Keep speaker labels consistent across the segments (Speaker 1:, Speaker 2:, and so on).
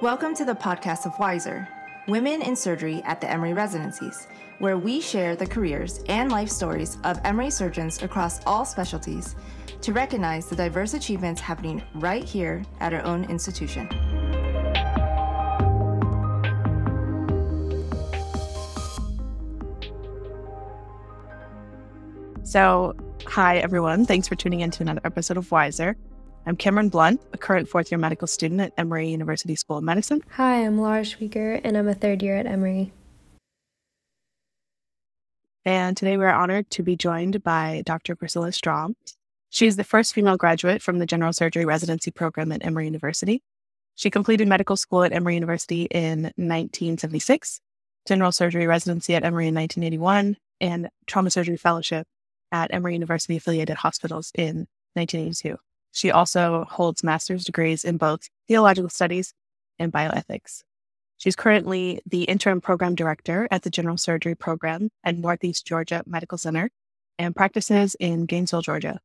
Speaker 1: Welcome to the podcast of Wiser, Women in Surgery at the Emory Residencies, where we share the careers and life stories of Emory surgeons across all specialties to recognize the diverse achievements happening right here at our own institution.
Speaker 2: So, hi everyone. Thanks for tuning in to another episode of Wiser. I'm Cameron Blunt, a current fourth year medical student at Emory University School of Medicine.
Speaker 3: Hi, I'm Laura Schwieger, and I'm a third year at Emory.
Speaker 2: And today we're honored to be joined by Dr. Priscilla Strahm. She is the first female graduate from the general surgery residency program at Emory University. She completed medical school at Emory University in 1976, general surgery residency at Emory in 1981, and trauma surgery fellowship at Emory University affiliated hospitals in 1982. She also holds master's degrees in both theological studies and bioethics. She's currently the interim program director at the general surgery program at Northeast Georgia Medical Center and practices in Gainesville, Georgia.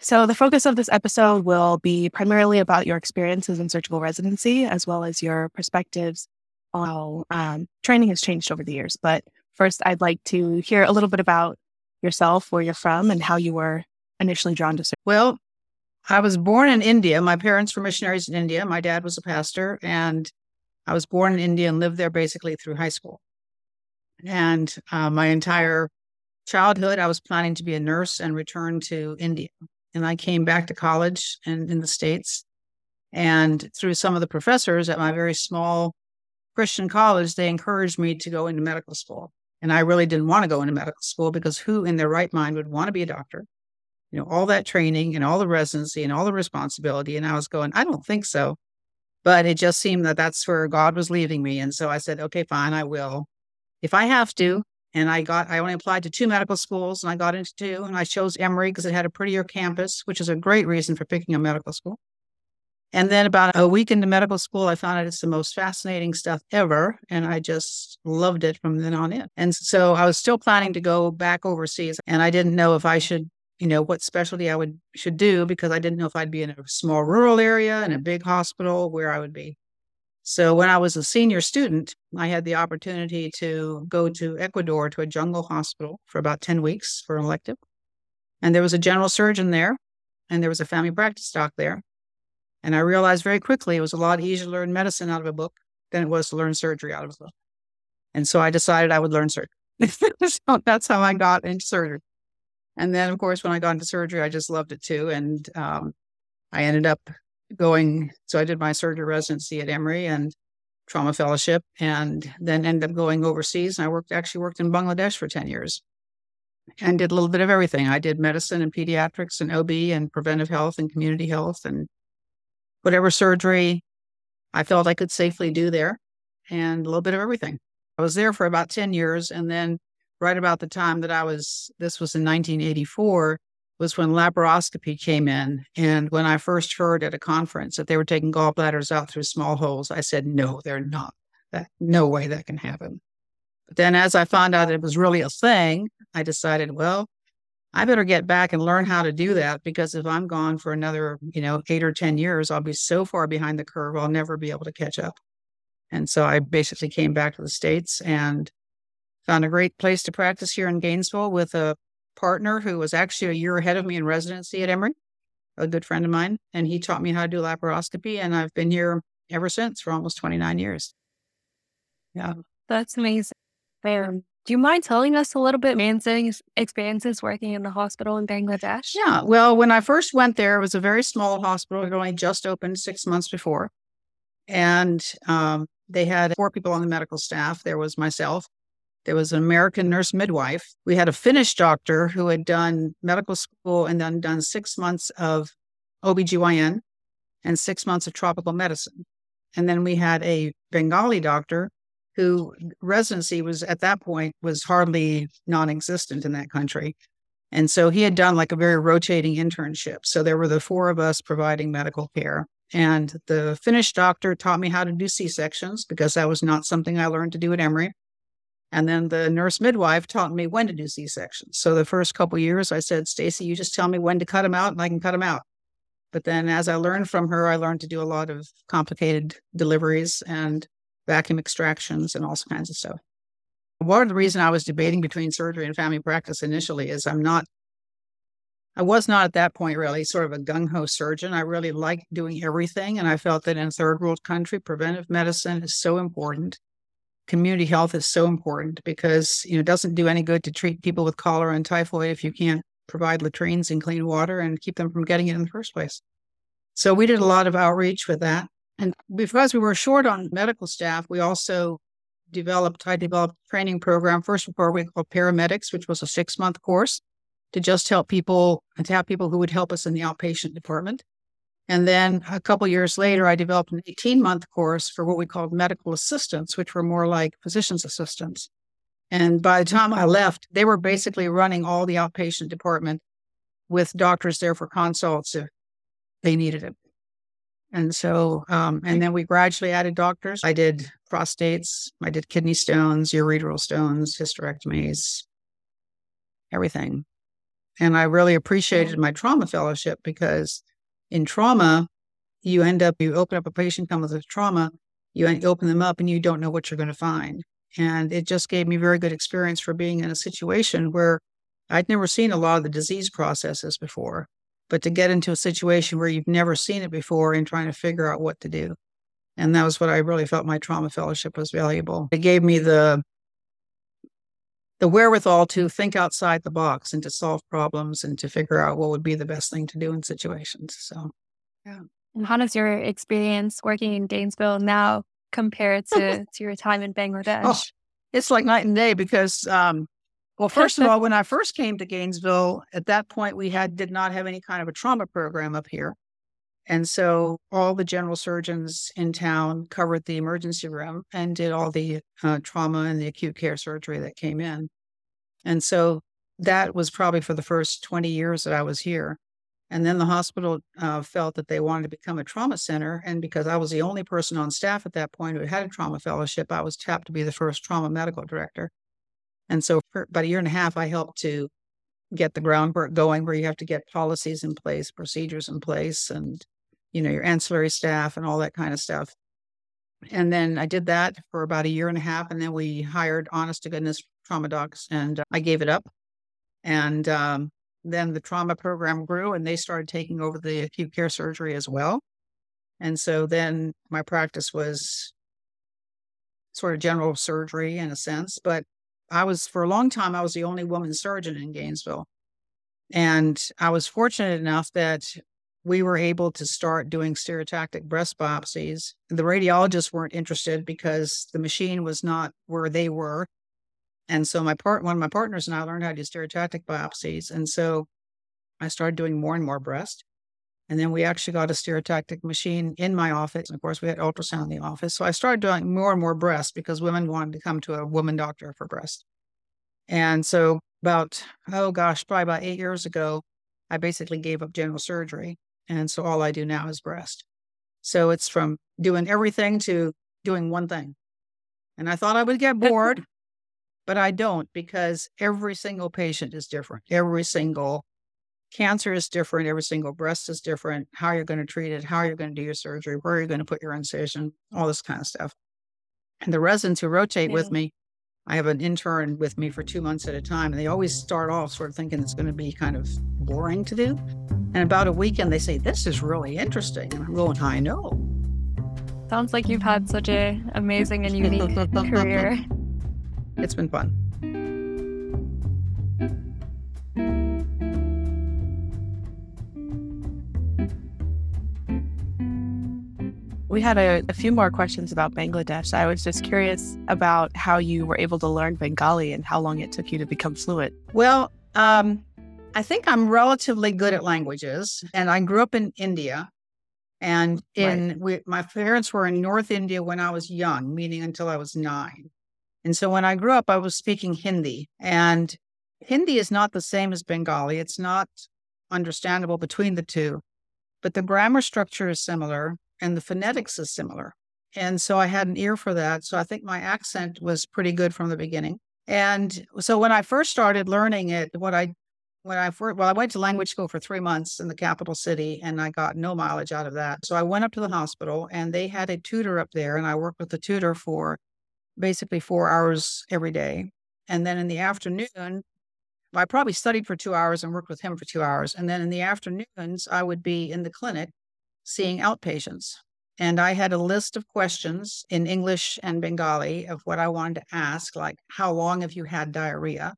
Speaker 2: So, the focus of this episode will be primarily about your experiences in surgical residency, as well as your perspectives on how um, training has changed over the years. But first, I'd like to hear a little bit about yourself, where you're from, and how you were initially drawn to?
Speaker 4: Well, I was born in India. My parents were missionaries in India. My dad was a pastor, and I was born in India and lived there basically through high school. And uh, my entire childhood, I was planning to be a nurse and return to India. And I came back to college in, in the States. And through some of the professors at my very small Christian college, they encouraged me to go into medical school. And I really didn't want to go into medical school because who in their right mind would want to be a doctor? You know, all that training and all the residency and all the responsibility. And I was going, I don't think so. But it just seemed that that's where God was leaving me. And so I said, okay, fine, I will. If I have to. And I got, I only applied to two medical schools and I got into two. And I chose Emory because it had a prettier campus, which is a great reason for picking a medical school. And then about a week into medical school, I found out it's the most fascinating stuff ever. And I just loved it from then on in. And so I was still planning to go back overseas. And I didn't know if I should you know what specialty I would should do because I didn't know if I'd be in a small rural area in a big hospital where I would be. So when I was a senior student, I had the opportunity to go to Ecuador to a jungle hospital for about 10 weeks for an elective. And there was a general surgeon there and there was a family practice doc there. And I realized very quickly it was a lot easier to learn medicine out of a book than it was to learn surgery out of a book. And so I decided I would learn surgery. so that's how I got into surgery. And then, of course, when I got into surgery, I just loved it too. And um, I ended up going, so I did my surgery residency at Emory and trauma fellowship, and then ended up going overseas. And I worked, actually worked in Bangladesh for 10 years and did a little bit of everything. I did medicine and pediatrics and OB and preventive health and community health and whatever surgery I felt I could safely do there and a little bit of everything. I was there for about 10 years and then right about the time that I was, this was in 1984, was when laparoscopy came in. And when I first heard at a conference that they were taking gallbladders out through small holes, I said, no, they're not. That, no way that can happen. But then as I found out it was really a thing, I decided, well, I better get back and learn how to do that because if I'm gone for another, you know, eight or 10 years, I'll be so far behind the curve, I'll never be able to catch up. And so I basically came back to the States and Found a great place to practice here in Gainesville with a partner who was actually a year ahead of me in residency at Emory, a good friend of mine. And he taught me how to do laparoscopy. And I've been here ever since for almost 29 years.
Speaker 3: Yeah. That's amazing. Um, do you mind telling us a little bit amazing experiences working in the hospital in Bangladesh?
Speaker 4: Yeah. Well, when I first went there, it was a very small hospital. It only just opened six months before. And um, they had four people on the medical staff. There was myself, there was an American nurse midwife. We had a Finnish doctor who had done medical school and then done six months of OBGYN and six months of tropical medicine. And then we had a Bengali doctor who residency was at that point was hardly non-existent in that country. And so he had done like a very rotating internship. So there were the four of us providing medical care. And the Finnish doctor taught me how to do C sections because that was not something I learned to do at Emory. And then the nurse midwife taught me when to do C sections. So the first couple years, I said, Stacy, you just tell me when to cut them out, and I can cut them out. But then as I learned from her, I learned to do a lot of complicated deliveries and vacuum extractions and all kinds of stuff. One of the reason I was debating between surgery and family practice initially is I'm not, I was not at that point really sort of a gung ho surgeon. I really liked doing everything. And I felt that in third world country, preventive medicine is so important. Community health is so important because, you know, it doesn't do any good to treat people with cholera and typhoid if you can't provide latrines and clean water and keep them from getting it in the first place. So we did a lot of outreach with that. And because we were short on medical staff, we also developed, I developed a training program first before we called paramedics, which was a six month course to just help people and to have people who would help us in the outpatient department. And then a couple years later, I developed an 18 month course for what we called medical assistants, which were more like physician's assistants. And by the time I left, they were basically running all the outpatient department with doctors there for consults if they needed it. And so, um, and then we gradually added doctors. I did prostates, I did kidney stones, ureteral stones, hysterectomies, everything. And I really appreciated my trauma fellowship because in trauma, you end up, you open up a patient comes with trauma, you open them up and you don't know what you're going to find. And it just gave me very good experience for being in a situation where I'd never seen a lot of the disease processes before, but to get into a situation where you've never seen it before and trying to figure out what to do. And that was what I really felt my trauma fellowship was valuable. It gave me the the wherewithal to think outside the box and to solve problems and to figure out what would be the best thing to do in situations. So,
Speaker 3: yeah. And how does your experience working in Gainesville now compare to, to your time in Bangladesh? Oh,
Speaker 4: it's like night and day because, um, well, first of all, when I first came to Gainesville, at that point we had did not have any kind of a trauma program up here. And so all the general surgeons in town covered the emergency room and did all the uh, trauma and the acute care surgery that came in. And so that was probably for the first 20 years that I was here. And then the hospital uh, felt that they wanted to become a trauma center. And because I was the only person on staff at that point who had a trauma fellowship, I was tapped to be the first trauma medical director. And so for about a year and a half, I helped to get the groundwork going where you have to get policies in place, procedures in place, and you know, your ancillary staff and all that kind of stuff. And then I did that for about a year and a half. And then we hired honest to goodness trauma docs and uh, I gave it up. And um, then the trauma program grew and they started taking over the acute care surgery as well. And so then my practice was sort of general surgery in a sense, but I was for a long time, I was the only woman surgeon in Gainesville. And I was fortunate enough that we were able to start doing stereotactic breast biopsies. The radiologists weren't interested because the machine was not where they were. And so my part one of my partners and I learned how to do stereotactic biopsies. And so I started doing more and more breast. And then we actually got a stereotactic machine in my office. And of course, we had ultrasound in the office. So I started doing more and more breast because women wanted to come to a woman doctor for breast. And so about, oh gosh, probably about eight years ago, I basically gave up general surgery and so all I do now is breast. So it's from doing everything to doing one thing. And I thought I would get bored, but I don't because every single patient is different. Every single cancer is different. Every single breast is different. How you're going to treat it, how you're going to do your surgery, where you're going to put your incision, all this kind of stuff. And the residents who rotate yeah. with me, I have an intern with me for two months at a time, and they always start off sort of thinking it's going to be kind of boring to do. And about a weekend, they say, This is really interesting. And I'm going, I know.
Speaker 3: Sounds like you've had such a amazing and unique career.
Speaker 4: It's been fun.
Speaker 2: We had a, a, few more questions about Bangladesh. I was just curious about how you were able to learn Bengali and how long it took you to become fluent.
Speaker 4: Well, um, I think I'm relatively good at languages, and I grew up in India. And in right. we, my parents were in North India when I was young, meaning until I was nine. And so when I grew up, I was speaking Hindi, and Hindi is not the same as Bengali. It's not understandable between the two, but the grammar structure is similar and the phonetics is similar. And so I had an ear for that. So I think my accent was pretty good from the beginning. And so when I first started learning it, what I when I first, well, I went to language school for three months in the capital city and I got no mileage out of that. So I went up to the hospital and they had a tutor up there and I worked with the tutor for basically four hours every day. And then in the afternoon, I probably studied for two hours and worked with him for two hours. And then in the afternoons, I would be in the clinic seeing outpatients. And I had a list of questions in English and Bengali of what I wanted to ask, like, how long have you had diarrhea?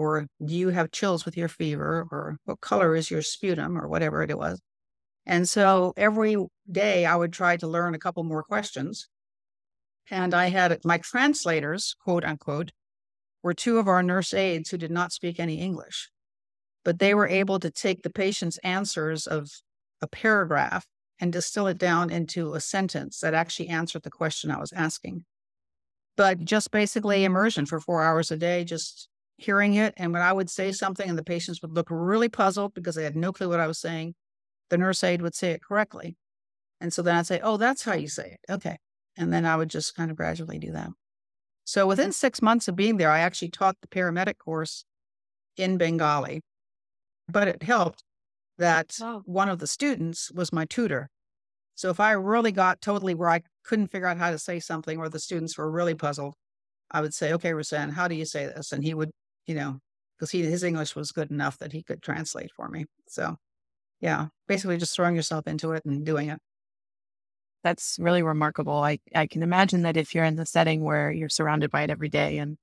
Speaker 4: Or do you have chills with your fever? Or what color is your sputum? Or whatever it was. And so every day I would try to learn a couple more questions. And I had my translators, quote unquote, were two of our nurse aides who did not speak any English, but they were able to take the patient's answers of a paragraph and distill it down into a sentence that actually answered the question I was asking. But just basically immersion for four hours a day, just hearing it. And when I would say something and the patients would look really puzzled because they had no clue what I was saying, the nurse aide would say it correctly. And so then I'd say, Oh, that's how you say it. Okay. And then I would just kind of gradually do that. So within six months of being there, I actually taught the paramedic course in Bengali. But it helped that wow. one of the students was my tutor. So if I really got totally where I couldn't figure out how to say something or the students were really puzzled, I would say, okay, Roseanne, how do you say this? And he would, you know, because he his English was good enough that he could translate for me. So yeah, basically just throwing yourself into it and doing it.
Speaker 2: That's really remarkable. I, I can imagine that if you're in the setting where you're surrounded by it every day and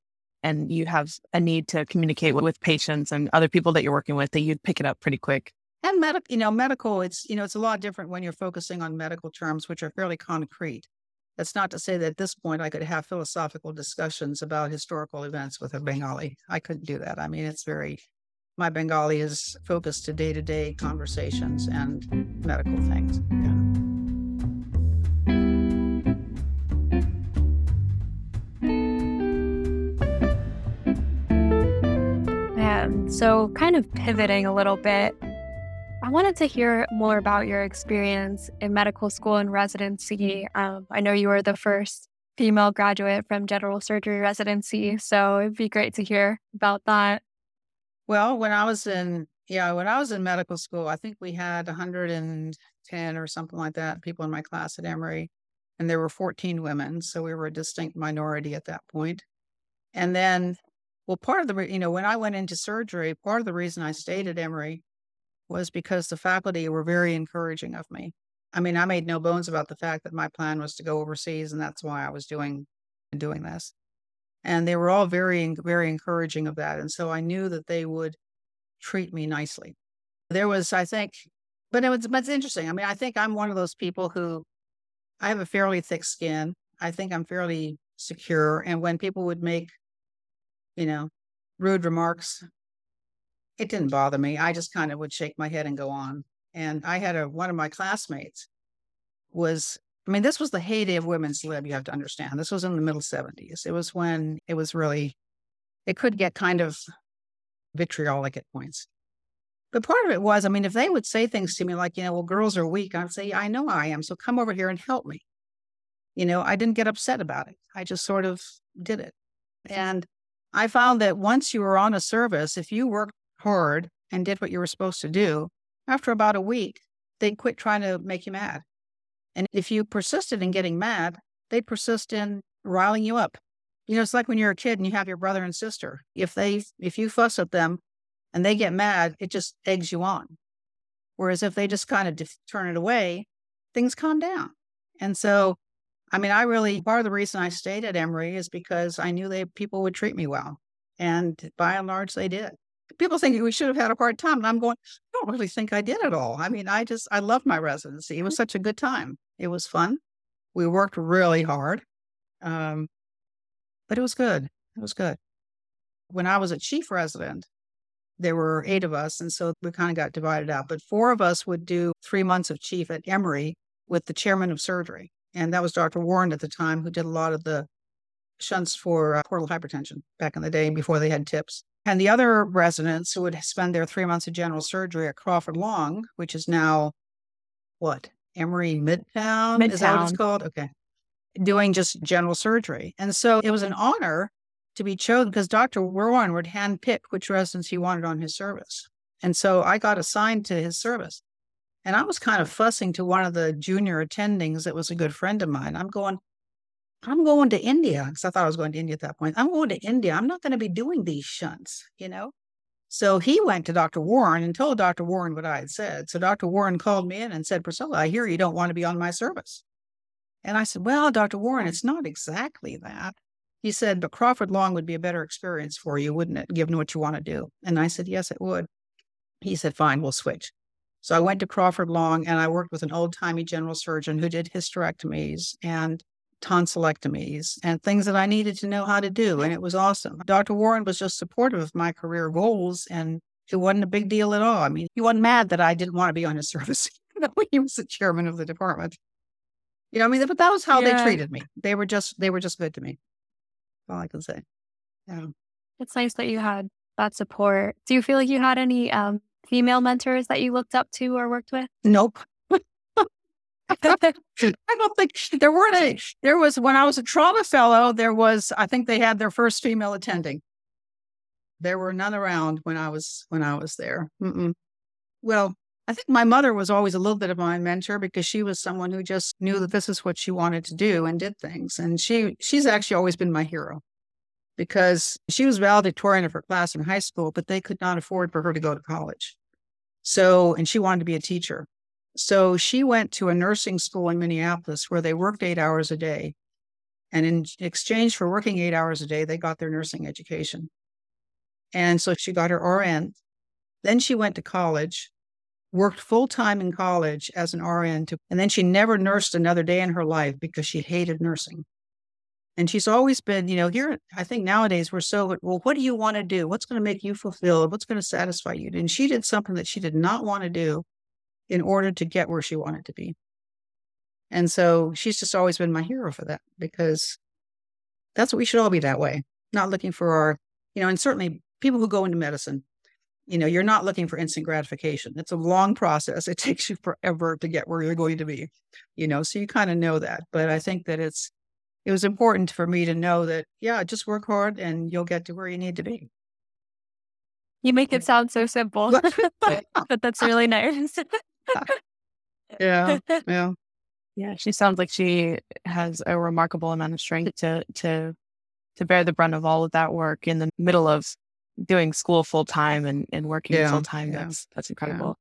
Speaker 2: and you have a need to communicate with, with patients and other people that you're working with, that you'd pick it up pretty quick.
Speaker 4: And medical, you know, medical, it's, you know, it's a lot different when you're focusing on medical terms, which are fairly concrete. That's not to say that at this point I could have philosophical discussions about historical events with a Bengali. I couldn't do that. I mean, it's very, my Bengali is focused to day to day conversations and medical things. Yeah.
Speaker 3: so, kind of pivoting a little bit, I wanted to hear more about your experience in medical school and residency. Um, I know you were the first female graduate from general surgery residency, so it'd be great to hear about that.
Speaker 4: Well, when I was in yeah, when I was in medical school, I think we had 110 or something like that people in my class at Emory, and there were 14 women, so we were a distinct minority at that point. And then, well, part of the you know when I went into surgery, part of the reason I stayed at Emory was because the faculty were very encouraging of me. I mean, I made no bones about the fact that my plan was to go overseas, and that's why I was doing doing this. And they were all very, very encouraging of that. And so I knew that they would treat me nicely. There was, I think, but it was, but it's interesting. I mean, I think I'm one of those people who I have a fairly thick skin. I think I'm fairly secure. And when people would make, you know, rude remarks it didn't bother me. I just kind of would shake my head and go on. And I had a one of my classmates was I mean, this was the heyday of women's lib, you have to understand. This was in the middle 70s. It was when it was really it could get kind of vitriolic at points. But part of it was, I mean, if they would say things to me like, you know, well, girls are weak, I'd say, I know I am. So come over here and help me. You know, I didn't get upset about it. I just sort of did it. And I found that once you were on a service, if you worked hard and did what you were supposed to do, after about a week, they'd quit trying to make you mad. And if you persisted in getting mad, they'd persist in riling you up. You know, it's like when you're a kid and you have your brother and sister. If they, if you fuss at them and they get mad, it just eggs you on. Whereas if they just kind of dif- turn it away, things calm down. And so, I mean, I really, part of the reason I stayed at Emory is because I knew they people would treat me well. And by and large, they did people think we should have had a hard time. And I'm going, I don't really think I did at all. I mean, I just, I loved my residency. It was such a good time. It was fun. We worked really hard. Um, but it was good. It was good. When I was a chief resident, there were eight of us. And so we kind of got divided out. But four of us would do three months of chief at Emory with the chairman of surgery. And that was Dr. Warren at the time, who did a lot of the shunts for uh, portal hypertension back in the day before they had TIPS. And the other residents who would spend their three months of general surgery at Crawford Long, which is now what? Emory Midtown?
Speaker 2: Midtown.
Speaker 4: Is that what it's called? Okay. Doing just general surgery. And so it was an honor to be chosen because Dr. Warren would handpick which residents he wanted on his service. And so I got assigned to his service. And I was kind of fussing to one of the junior attendings that was a good friend of mine. I'm going, I'm going to India because I thought I was going to India at that point. I'm going to India. I'm not going to be doing these shunts, you know? So he went to Dr. Warren and told Dr. Warren what I had said. So Dr. Warren called me in and said, Priscilla, I hear you don't want to be on my service. And I said, Well, Dr. Warren, it's not exactly that. He said, But Crawford Long would be a better experience for you, wouldn't it, given what you want to do? And I said, Yes, it would. He said, Fine, we'll switch. So I went to Crawford Long and I worked with an old timey general surgeon who did hysterectomies and tonsillectomies and things that I needed to know how to do. And it was awesome. Dr. Warren was just supportive of my career goals and it wasn't a big deal at all. I mean, he wasn't mad that I didn't want to be on his service. When he was the chairman of the department. You know, I mean, but that was how yeah. they treated me. They were just, they were just good to me. All I can say. Yeah.
Speaker 3: It's nice that you had that support. Do you feel like you had any um, female mentors that you looked up to or worked with?
Speaker 4: Nope. I don't think there weren't any. There was when I was a trauma fellow. There was, I think they had their first female attending. There were none around when I was when I was there. Mm-mm. Well, I think my mother was always a little bit of my mentor because she was someone who just knew that this is what she wanted to do and did things. And she she's actually always been my hero because she was valedictorian of her class in high school, but they could not afford for her to go to college. So, and she wanted to be a teacher. So she went to a nursing school in Minneapolis where they worked eight hours a day. And in exchange for working eight hours a day, they got their nursing education. And so she got her RN. Then she went to college, worked full time in college as an RN, to, and then she never nursed another day in her life because she hated nursing. And she's always been, you know, here, I think nowadays we're so, well, what do you want to do? What's going to make you fulfilled? What's going to satisfy you? And she did something that she did not want to do in order to get where she wanted to be. And so she's just always been my hero for that because that's what we should all be that way, not looking for our, you know, and certainly people who go into medicine, you know, you're not looking for instant gratification. It's a long process. It takes you forever to get where you're going to be, you know, so you kind of know that. But I think that it's, it was important for me to know that, yeah, just work hard and you'll get to where you need to be.
Speaker 3: You make it sound so simple, but that's really nice.
Speaker 4: yeah. Yeah.
Speaker 2: Yeah. She sounds like she has a remarkable amount of strength to, to, to bear the brunt of all of that work in the middle of doing school full time and, and working yeah. full time. Yeah. That's, that's incredible.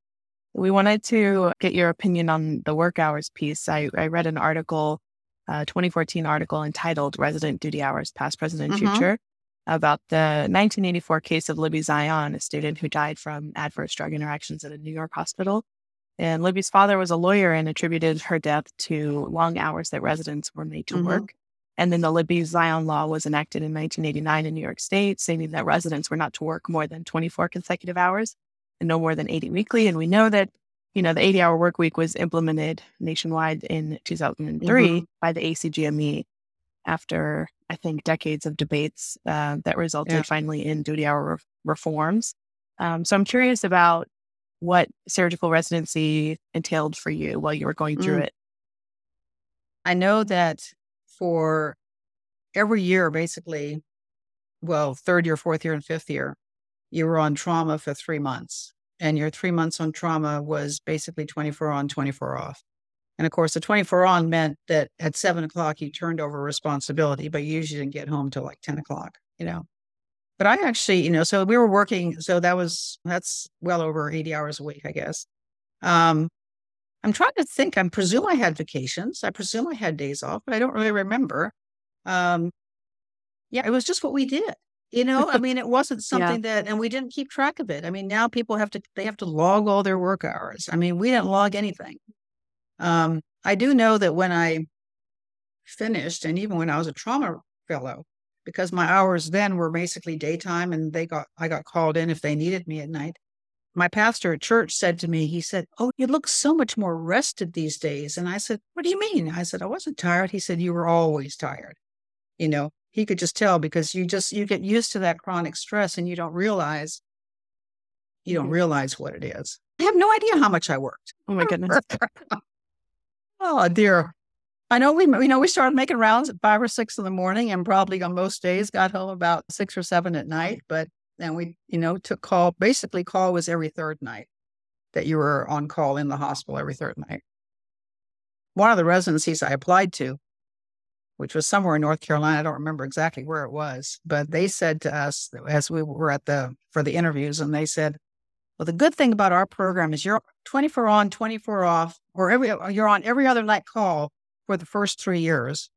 Speaker 2: Yeah. We wanted to get your opinion on the work hours piece. I, I read an article, a 2014 article entitled Resident Duty Hours, Past, Present, and mm-hmm. Future about the 1984 case of Libby Zion, a student who died from adverse drug interactions at a New York hospital. And Libby's father was a lawyer and attributed her death to long hours that residents were made to mm-hmm. work. And then the Libby Zion law was enacted in 1989 in New York State, stating that residents were not to work more than 24 consecutive hours and no more than 80 weekly. And we know that, you know, the 80 hour work week was implemented nationwide in 2003 mm-hmm. by the ACGME after, I think, decades of debates uh, that resulted yeah. finally in duty hour re- reforms. Um, so I'm curious about what surgical residency entailed for you while you were going through mm. it.
Speaker 4: I know that for every year, basically, well, third year, fourth year, and fifth year, you were on trauma for three months. And your three months on trauma was basically 24 on, 24 off. And of course, the 24 on meant that at seven o'clock you turned over responsibility, but you usually didn't get home till like 10 o'clock, you know. But I actually, you know, so we were working, so that was that's well over 80 hours a week, I guess. Um, I'm trying to think. I presume I had vacations. I presume I had days off, but I don't really remember. Um, yeah, it was just what we did. You know, I mean, it wasn't something yeah. that, and we didn't keep track of it. I mean, now people have to, they have to log all their work hours. I mean, we didn't log anything. Um, I do know that when I finished, and even when I was a trauma fellow, because my hours then were basically daytime, and they got I got called in if they needed me at night. My pastor at church said to me, he said, "Oh, you look so much more rested these days." And I said, "What do you mean?" I said, "I wasn't tired." He said, "You were always tired." You know, he could just tell because you just you get used to that chronic stress, and you don't realize you don't mm-hmm. realize what it is. I have no idea how much I worked.
Speaker 2: Oh my goodness.
Speaker 4: Oh dear. I know we we know we started making rounds at five or six in the morning and probably on most days got home about six or seven at night. But And we, you know, took call. Basically, call was every third night that you were on call in the hospital every third night. One of the residencies I applied to, which was somewhere in North Carolina, I don't remember exactly where it was, but they said to us as we were at the for the interviews, and they said, "Well, the good thing about our program is you're 24 on, 24 off, or every you're on every other night call for the first three years."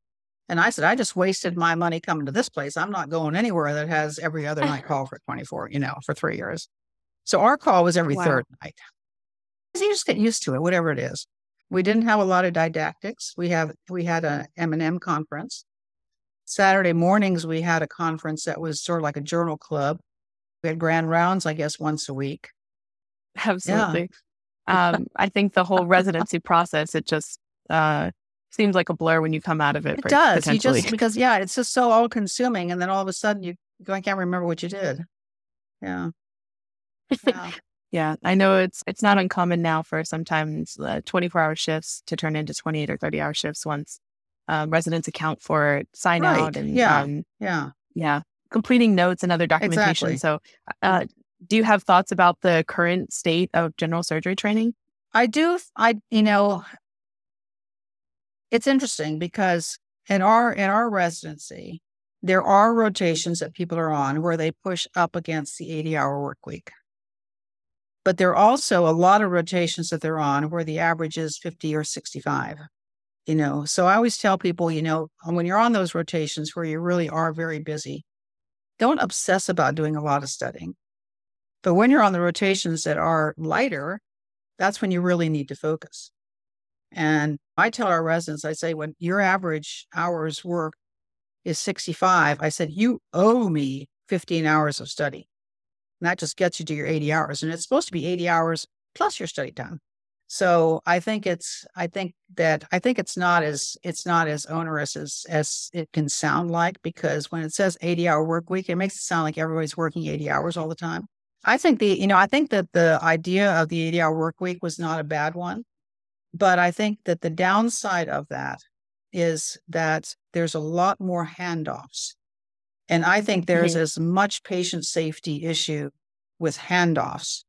Speaker 4: And I said, I just wasted my money coming to this place. I'm not going anywhere that has every other night call for 24, you know, for three years. So our call was every wow. third night. You just get used to it, whatever it is. We didn't have a lot of didactics. We have we had a M&M conference. Saturday mornings we had a conference that was sort of like a journal club. We had grand rounds, I guess, once a week.
Speaker 2: Absolutely. Yeah. um, I think the whole residency process it just uh, seems like a blur when you come out of it.
Speaker 4: It does. You just because yeah, it's just so all consuming, and then all of a sudden you go, I can't remember what you did. Yeah.
Speaker 2: yeah. yeah. I know it's it's not uncommon now for sometimes uh, 24 hour shifts to turn into 28 or 30 hour shifts once um, residents account for sign right. out and
Speaker 4: yeah, um, yeah,
Speaker 2: yeah, completing notes and other documentation.
Speaker 4: Exactly.
Speaker 2: So, uh, do you have thoughts about the current state of general surgery training?
Speaker 4: I do. I you know it's interesting because in our in our residency, there are rotations that people are on where they push up against the 80 hour work week. But there are also a lot of rotations that they're on where the average is 50 or 65. You know, so I always tell people, you know, when you're on those rotations where you really are very busy, don't obsess about doing a lot of studying. But when you're on the rotations that are lighter, that's when you really need to focus. And I tell our residents, I say, when your average hours work is 65, I said, you owe me 15 hours of study. And that just gets you to your 80 hours. And it's supposed to be 80 hours plus your study time. So I think it's I think that I think it's not as it's not as onerous as as it can sound like because when it says 80 hour work week, it makes it sound like everybody's working 80 hours all the time. I think the you know I think that the idea of the 80 hour work week was not a bad one. But I think that the downside of that is that there's a lot more handoffs. And I think there's mm-hmm. as much patient safety issue with handoffs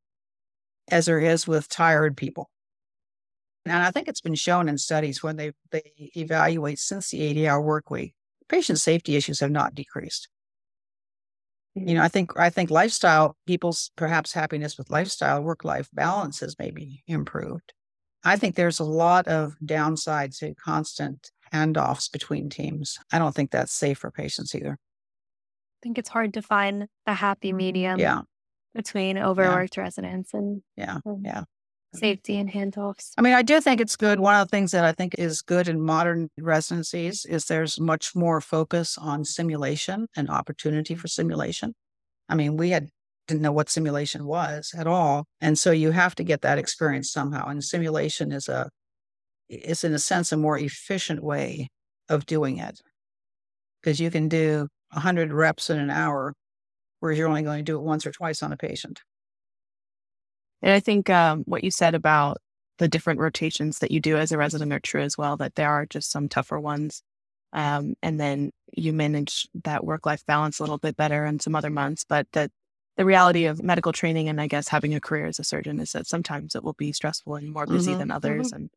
Speaker 4: as there is with tired people. And I think it's been shown in studies when they, they evaluate since the 80 hour work week, patient safety issues have not decreased. You know, I think I think lifestyle, people's perhaps happiness with lifestyle, work life balance has maybe improved. I think there's a lot of downside to constant handoffs between teams. I don't think that's safe for patients either.
Speaker 3: I think it's hard to find a happy mm-hmm. medium
Speaker 4: yeah.
Speaker 3: between overworked yeah. residents and
Speaker 4: yeah, um, yeah.
Speaker 3: safety and handoffs.
Speaker 4: I mean, I do think it's good. One of the things that I think is good in modern residencies is there's much more focus on simulation and opportunity for simulation. I mean, we had didn't know what simulation was at all. And so you have to get that experience somehow. And simulation is a is in a sense a more efficient way of doing it. Because you can do 100 reps in an hour, whereas you're only going to do it once or twice on a patient.
Speaker 2: And I think um, what you said about the different rotations that you do as a resident are true as well, that there are just some tougher ones. Um, and then you manage that work life balance a little bit better in some other months, but that the reality of medical training and I guess having a career as a surgeon is that sometimes it will be stressful and more busy mm-hmm, than others. Mm-hmm. And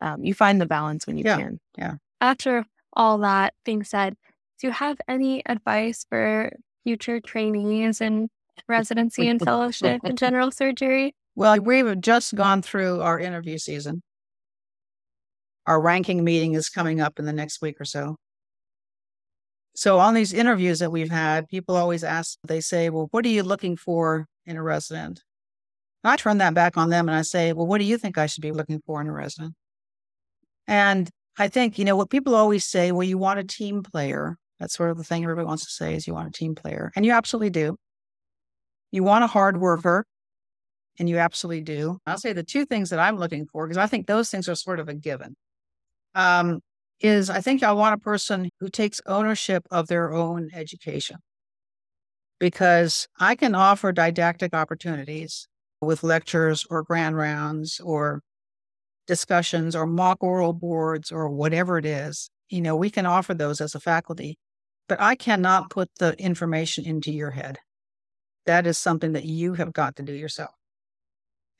Speaker 2: um, you find the balance when you
Speaker 4: yeah,
Speaker 2: can.
Speaker 4: Yeah.
Speaker 3: After all that being said, do you have any advice for future trainees in residency and fellowship in general surgery?
Speaker 4: Well, we've just gone through our interview season. Our ranking meeting is coming up in the next week or so. So on these interviews that we've had, people always ask, they say, well, what are you looking for in a resident? And I turn that back on them and I say, well, what do you think I should be looking for in a resident? And I think, you know, what people always say, well, you want a team player. That's sort of the thing everybody wants to say is you want a team player. And you absolutely do. You want a hard worker. And you absolutely do. I'll say the two things that I'm looking for, because I think those things are sort of a given. Um, is I think I want a person who takes ownership of their own education because I can offer didactic opportunities with lectures or grand rounds or discussions or mock oral boards or whatever it is. You know, we can offer those as a faculty, but I cannot put the information into your head. That is something that you have got to do yourself.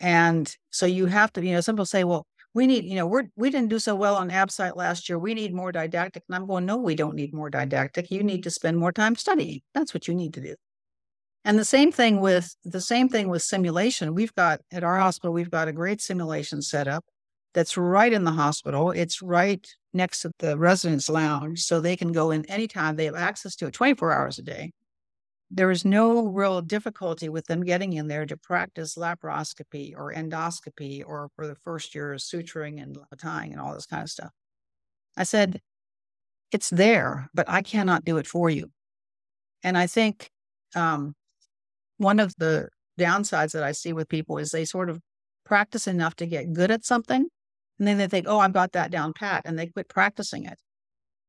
Speaker 4: And so you have to, you know, some people say, well, we need, you know, we're we didn't do so well on ABSITE last year. We need more didactic. And I'm going, no, we don't need more didactic. You need to spend more time studying. That's what you need to do. And the same thing with the same thing with simulation. We've got at our hospital, we've got a great simulation set up that's right in the hospital. It's right next to the residence lounge. So they can go in anytime. They have access to it 24 hours a day there is no real difficulty with them getting in there to practice laparoscopy or endoscopy or for the first year suturing and tying and all this kind of stuff. I said, it's there, but I cannot do it for you. And I think um, one of the downsides that I see with people is they sort of practice enough to get good at something. And then they think, oh, I've got that down pat. And they quit practicing it.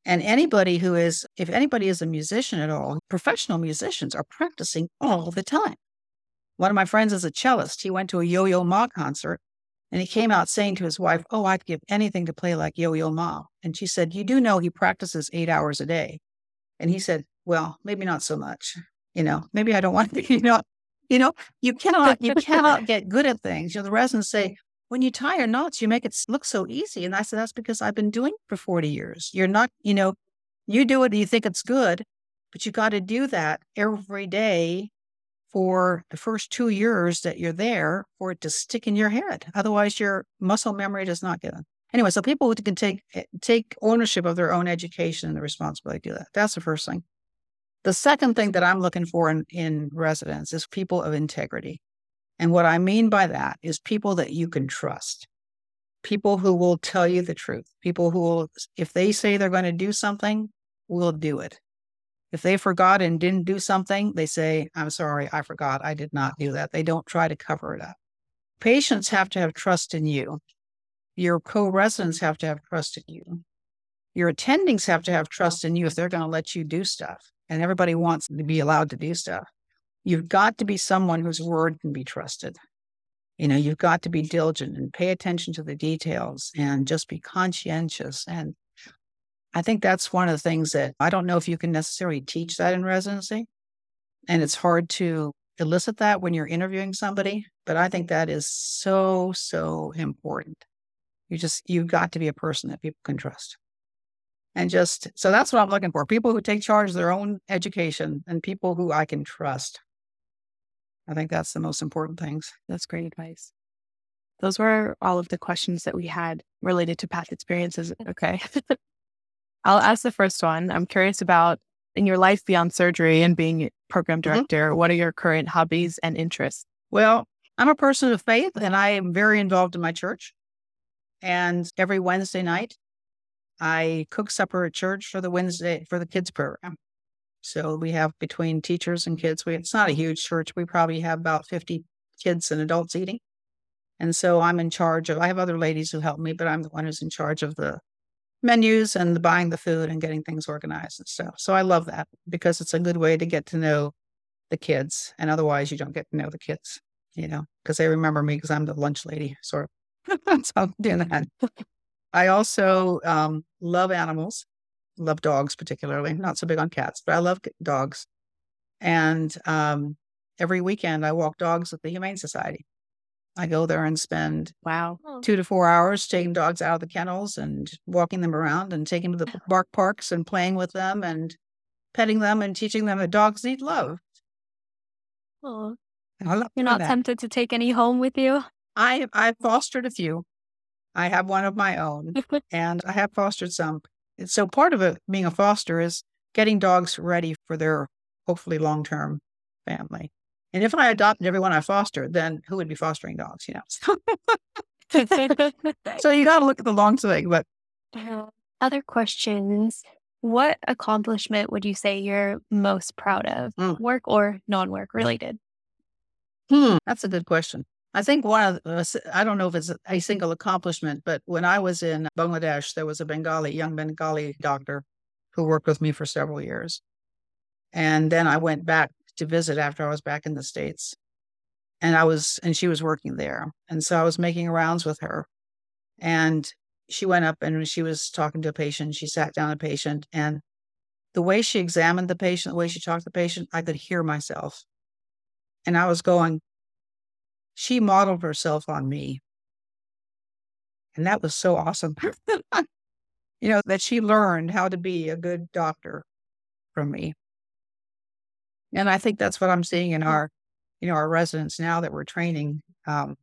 Speaker 4: And anybody who is, if anybody is a musician at all, professional musicians are practicing all the time. One of my friends is a cellist. He went to a Yo Yo Ma concert and he came out saying to his wife, Oh, I'd give anything to play like Yo Yo Ma. And she said, You do know he practices eight hours a day. And he said, Well, maybe not so much. You know, maybe I don't want to, you know, you know, you cannot, you cannot get good at things. You know, the residents say, when you tie your knots, you make it look so easy. And I said, that's because I've been doing it for 40 years. You're not, you know, you do it and you think it's good, but you got to do that every day for the first two years that you're there for it to stick in your head. Otherwise, your muscle memory does not get it. Anyway, so people who can take eh, take ownership of their own education and the responsibility to do that. That's the first thing. The second thing that I'm looking for in, in residents is people of integrity. And what I mean by that is people that you can trust, people who will tell you the truth, people who will, if they say they're going to do something, will do it. If they forgot and didn't do something, they say, I'm sorry, I forgot. I did not do that. They don't try to cover it up. Patients have to have trust in you. Your co residents have to have trust in you. Your attendings have to have trust in you if they're going to let you do stuff. And everybody wants to be allowed to do stuff. You've got to be someone whose word can be trusted. You know, you've got to be diligent and pay attention to the details and just be conscientious. And I think that's one of the things that I don't know if you can necessarily teach that in residency. And it's hard to elicit that when you're interviewing somebody. But I think that is so, so important. You just, you've got to be a person that people can trust. And just so that's what I'm looking for people who take charge of their own education and people who I can trust. I think that's the most important things.
Speaker 2: That's great advice. Those were all of the questions that we had related to past experiences. Okay. I'll ask the first one. I'm curious about in your life beyond surgery and being program mm-hmm. director, mm-hmm. what are your current hobbies and interests?
Speaker 4: Well, I'm a person of faith and I am very involved in my church. And every Wednesday night, I cook supper at church for the Wednesday for the kids program. So we have between teachers and kids, we, it's not a huge church. We probably have about 50 kids and adults eating. And so I'm in charge of, I have other ladies who help me, but I'm the one who's in charge of the menus and the buying the food and getting things organized and stuff. So I love that because it's a good way to get to know the kids. And otherwise, you don't get to know the kids, you know, because they remember me because I'm the lunch lady, sort of. so I'm doing that. I also um, love animals love dogs particularly. Not so big on cats, but I love dogs. And um, every weekend I walk dogs at the Humane Society. I go there and spend
Speaker 2: wow
Speaker 4: two to four hours taking dogs out of the kennels and walking them around and taking them to the bark parks and playing with them and petting them and teaching them that dogs need love.
Speaker 3: Oh, you're not that. tempted to take any home with you?
Speaker 4: I I fostered a few. I have one of my own, and I have fostered some. So part of it being a foster is getting dogs ready for their hopefully long term family. And if I adopted everyone I fostered, then who would be fostering dogs? You know. so you got to look at the long thing. But
Speaker 3: uh, other questions. What accomplishment would you say you're most proud of, mm. work or non work related?
Speaker 4: Hmm, that's a good question. I think one of I don't know if it's a single accomplishment, but when I was in Bangladesh, there was a Bengali, young Bengali doctor who worked with me for several years. And then I went back to visit after I was back in the States. And I was, and she was working there. And so I was making rounds with her. And she went up and she was talking to a patient. She sat down a patient. And the way she examined the patient, the way she talked to the patient, I could hear myself And I was going, she modeled herself on me. And that was so awesome. you know, that she learned how to be a good doctor from me. And I think that's what I'm seeing in our, you know, our residents now that we're training. Um,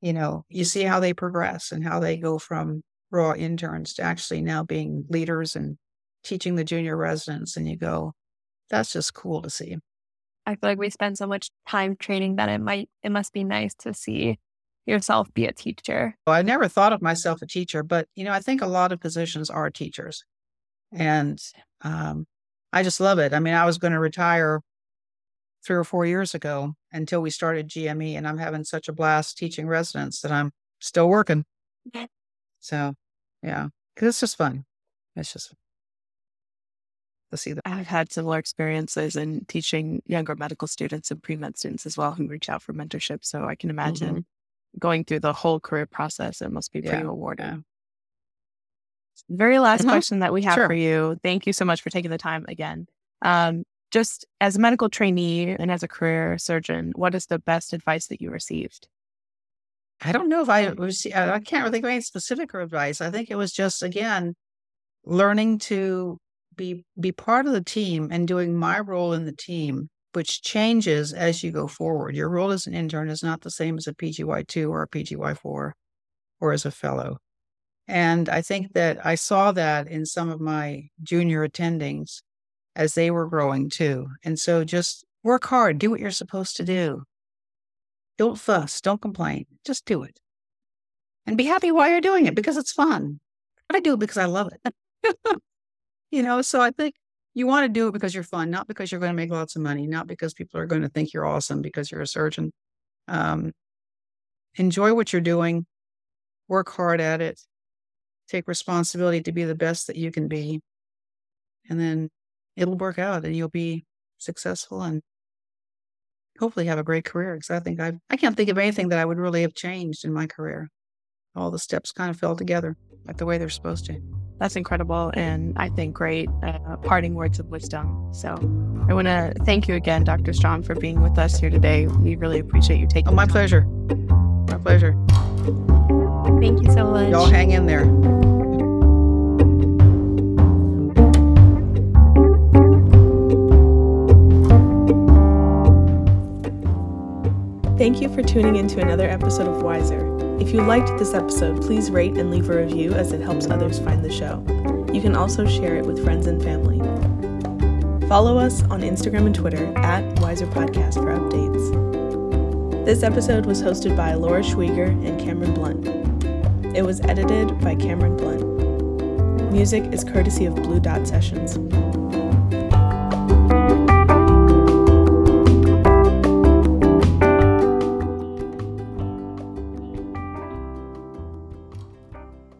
Speaker 4: you know, you see how they progress and how they go from raw interns to actually now being leaders and teaching the junior residents. And you go, that's just cool to see.
Speaker 3: I feel like we spend so much time training that it might, it must be nice to see yourself be a teacher.
Speaker 4: Well, I never thought of myself a teacher, but, you know, I think a lot of positions are teachers. And um, I just love it. I mean, I was going to retire three or four years ago until we started GME, and I'm having such a blast teaching residents that I'm still working. So, yeah, because it's just fun. It's just to see that.
Speaker 2: I've had similar experiences in teaching younger medical students and pre med students as well who reach out for mentorship. So I can imagine mm-hmm. going through the whole career process. It must be pretty yeah, rewarding. Very last mm-hmm. question that we have sure. for you. Thank you so much for taking the time again. Um, just as a medical trainee and as a career surgeon, what is the best advice that you received?
Speaker 4: I don't know if I received, I can't really think of any specific advice. I think it was just, again, learning to be, be part of the team and doing my role in the team, which changes as you go forward. Your role as an intern is not the same as a PGY2 or a PGY4 or as a fellow. And I think that I saw that in some of my junior attendings as they were growing too. And so just work hard, do what you're supposed to do. Don't fuss, don't complain, just do it. And be happy while you're doing it because it's fun. But I do it because I love it. you know, so I think you want to do it because you're fun, not because you're going to make lots of money, not because people are going to think you're awesome because you're a surgeon. Um, enjoy what you're doing, work hard at it, take responsibility to be the best that you can be. And then it'll work out and you'll be successful and hopefully have a great career. Because I think I I can't think of anything that I would really have changed in my career. All the steps kind of fell together like the way they're supposed to.
Speaker 2: That's incredible, and I think great uh, parting words of wisdom. So, I want to thank you again, Dr. Strom, for being with us here today. We really appreciate you taking.
Speaker 4: Oh, my pleasure. My pleasure.
Speaker 3: Thank you so much.
Speaker 4: Y'all hang in there.
Speaker 2: Thank you for tuning in to another episode of Wiser. If you liked this episode, please rate and leave a review as it helps others find the show. You can also share it with friends and family. Follow us on Instagram and Twitter at Wiser Podcast for updates. This episode was hosted by Laura Schwieger and Cameron Blunt. It was edited by Cameron Blunt. Music is courtesy of Blue Dot Sessions.